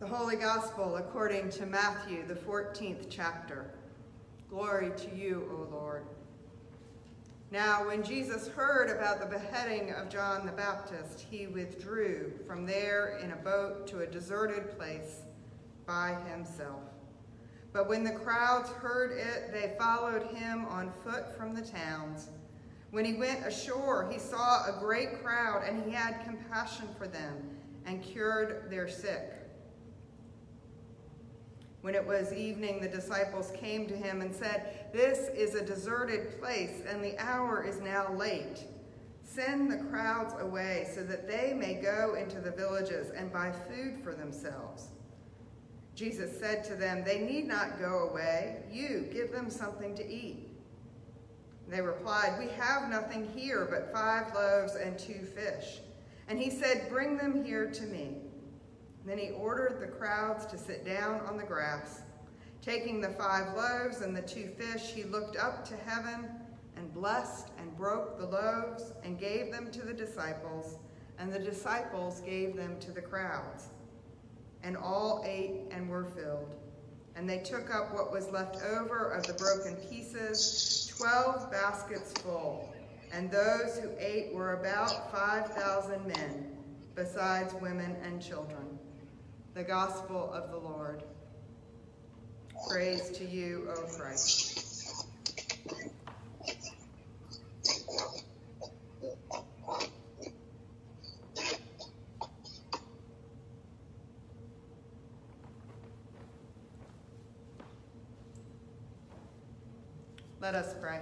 The Holy Gospel according to Matthew, the 14th chapter. Glory to you, O Lord. Now, when Jesus heard about the beheading of John the Baptist, he withdrew from there in a boat to a deserted place by himself. But when the crowds heard it, they followed him on foot from the towns. When he went ashore, he saw a great crowd, and he had compassion for them and cured their sick. When it was evening, the disciples came to him and said, This is a deserted place, and the hour is now late. Send the crowds away so that they may go into the villages and buy food for themselves. Jesus said to them, They need not go away. You give them something to eat. They replied, We have nothing here but five loaves and two fish. And he said, Bring them here to me. Then he ordered the crowds to sit down on the grass. Taking the five loaves and the two fish, he looked up to heaven and blessed and broke the loaves and gave them to the disciples, and the disciples gave them to the crowds. And all ate and were filled. And they took up what was left over of the broken pieces, twelve baskets full. And those who ate were about 5,000 men, besides women and children the gospel of the Lord. Praise to you, O Christ. Let us pray.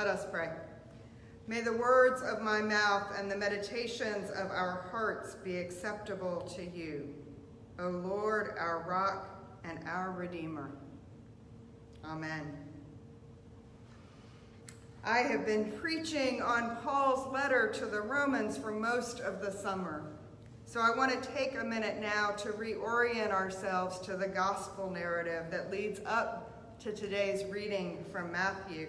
Let us pray. May the words of my mouth and the meditations of our hearts be acceptable to you, O Lord, our rock and our redeemer. Amen. I have been preaching on Paul's letter to the Romans for most of the summer. So I want to take a minute now to reorient ourselves to the gospel narrative that leads up to today's reading from Matthew.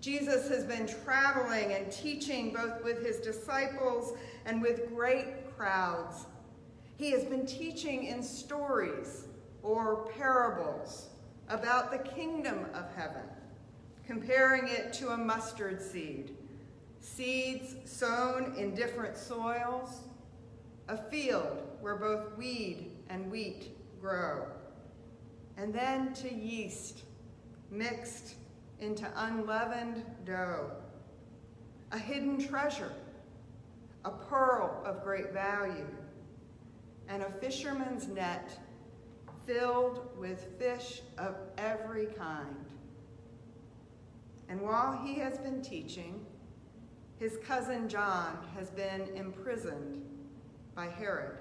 Jesus has been traveling and teaching both with his disciples and with great crowds. He has been teaching in stories or parables about the kingdom of heaven, comparing it to a mustard seed, seeds sown in different soils, a field where both weed and wheat grow, and then to yeast mixed into unleavened dough, a hidden treasure, a pearl of great value, and a fisherman's net filled with fish of every kind. And while he has been teaching, his cousin John has been imprisoned by Herod.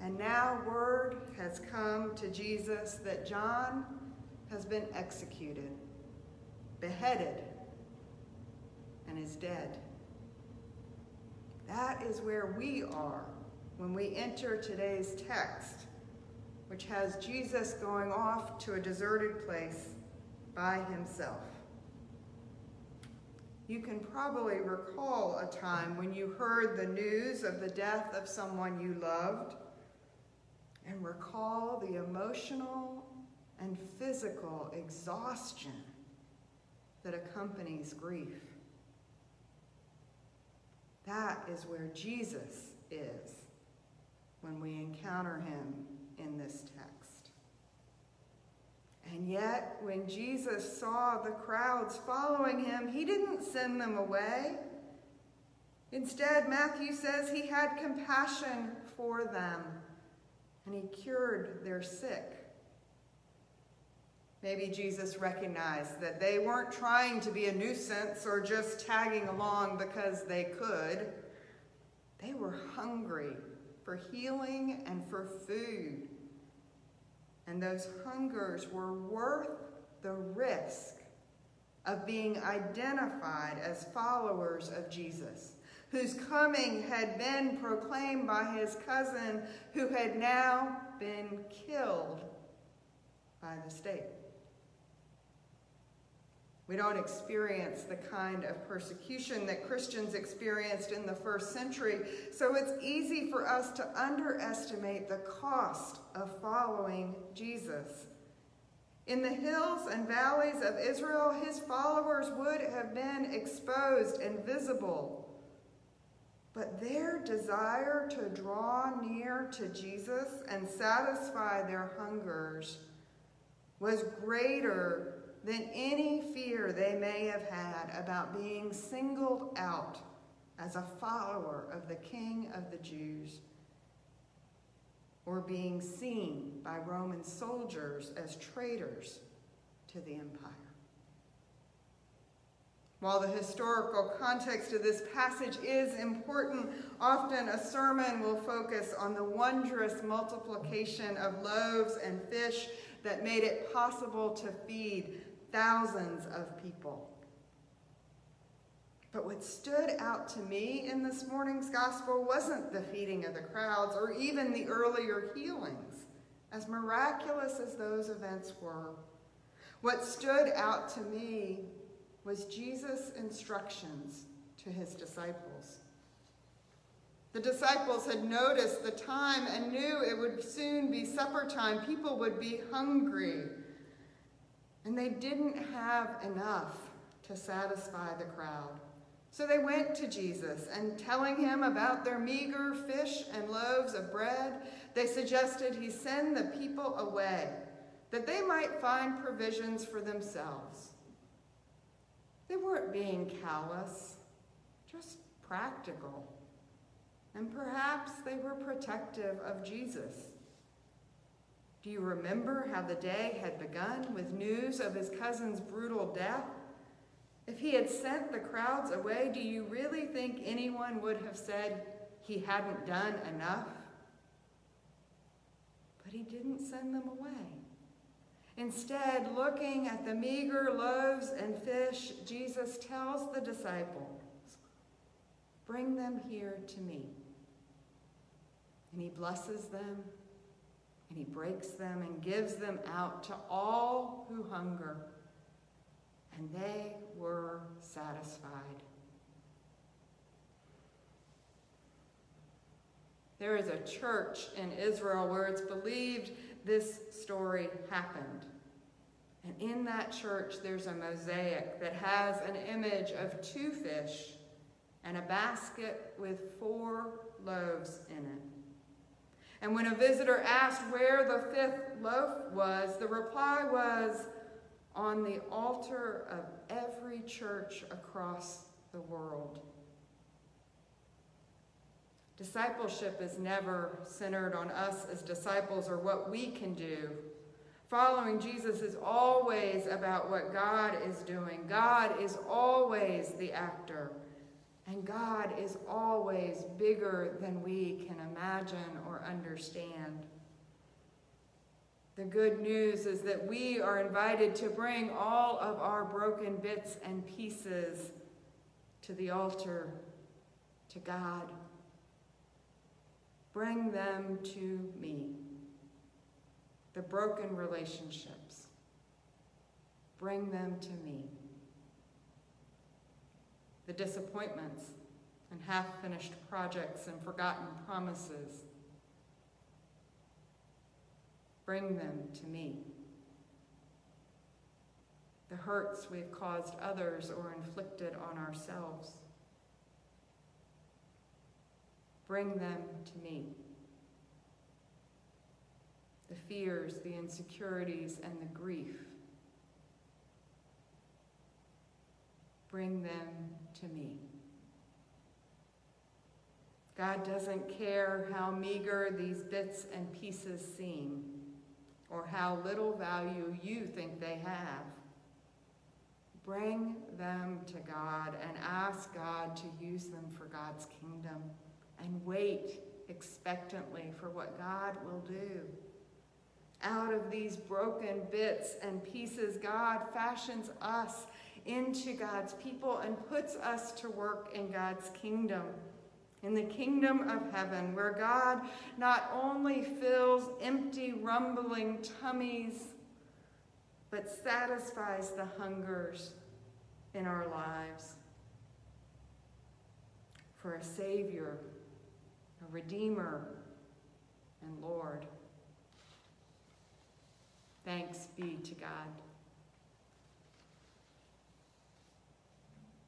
And now word has come to Jesus that John has been executed beheaded, and is dead. That is where we are when we enter today's text, which has Jesus going off to a deserted place by himself. You can probably recall a time when you heard the news of the death of someone you loved and recall the emotional and physical exhaustion that accompanies grief. That is where Jesus is when we encounter him in this text. And yet, when Jesus saw the crowds following him, he didn't send them away. Instead, Matthew says he had compassion for them and he cured their sick. Maybe Jesus recognized that they weren't trying to be a nuisance or just tagging along because they could. They were hungry for healing and for food. And those hungers were worth the risk of being identified as followers of Jesus. whose coming had been proclaimed by his cousin, who had now been killed by the state. We don't experience the kind of persecution that Christians experienced in the first century, so it's easy for us to underestimate the cost of following Jesus. In the hills and valleys of Israel, his followers would have been exposed and visible. But their desire to draw near to Jesus and satisfy their hungers was greater than any fear they may have had about being singled out as a follower of the King of the Jews or being seen by Roman soldiers as traitors to the empire. While the historical context of this passage is important, often a sermon will focus on the wondrous multiplication of loaves and fish that made it possible to feed thousands of people. But what stood out to me in this morning's gospel wasn't the feeding of the crowds or even the earlier healings, as miraculous as those events were. What stood out to me was Jesus' instructions to his disciples. The disciples had noticed the time and knew it would soon be supper time. People would be hungry. And they didn't have enough to satisfy the crowd. So they went to Jesus and telling him about their meager fish and loaves of bread, they suggested he send the people away that they might find provisions for themselves. They weren't being callous, just practical. And perhaps they were protective of Jesus. Do you remember how the day had begun with news of his cousin's brutal death? If he had sent the crowds away, do you really think anyone would have said he hadn't done enough? But he didn't send them away. Instead, looking at the meager loaves and fish, Jesus tells the disciples, Bring them here to me. And he blesses them, and he breaks them, and gives them out to all who hunger and they were satisfied. There is a church in Israel where it's believed this story happened. And in that church, there's a mosaic that has an image of two fish and a basket with four loaves in it. And when a visitor asked where the fifth loaf was, the reply was, on the altar of every church across the world. Discipleship is never centered on us as disciples or what we can do. Following Jesus is always about what God is doing. God is always the actor, and God is always bigger than we can imagine or understand. The good news is that we are invited to bring all of our broken bits and pieces to the altar, to God. Bring them to me. The broken relationships. Bring them to me. The disappointments and half finished projects and forgotten promises Bring them to me. The hurts we've caused others or inflicted on ourselves. Bring them to me. The fears, the insecurities, and the grief. Bring them to me. God doesn't care how meager these bits and pieces seem or how little value you think they have. Bring them to God and ask God to use them for God's kingdom and wait expectantly for what God will do. Out of these broken bits and pieces, God fashions us into God's people and puts us to work in God's kingdom. In the kingdom of heaven, where God not only fills empty, rumbling tummies, but satisfies the hungers in our lives. For a Savior, a Redeemer, and Lord. Thanks be to God.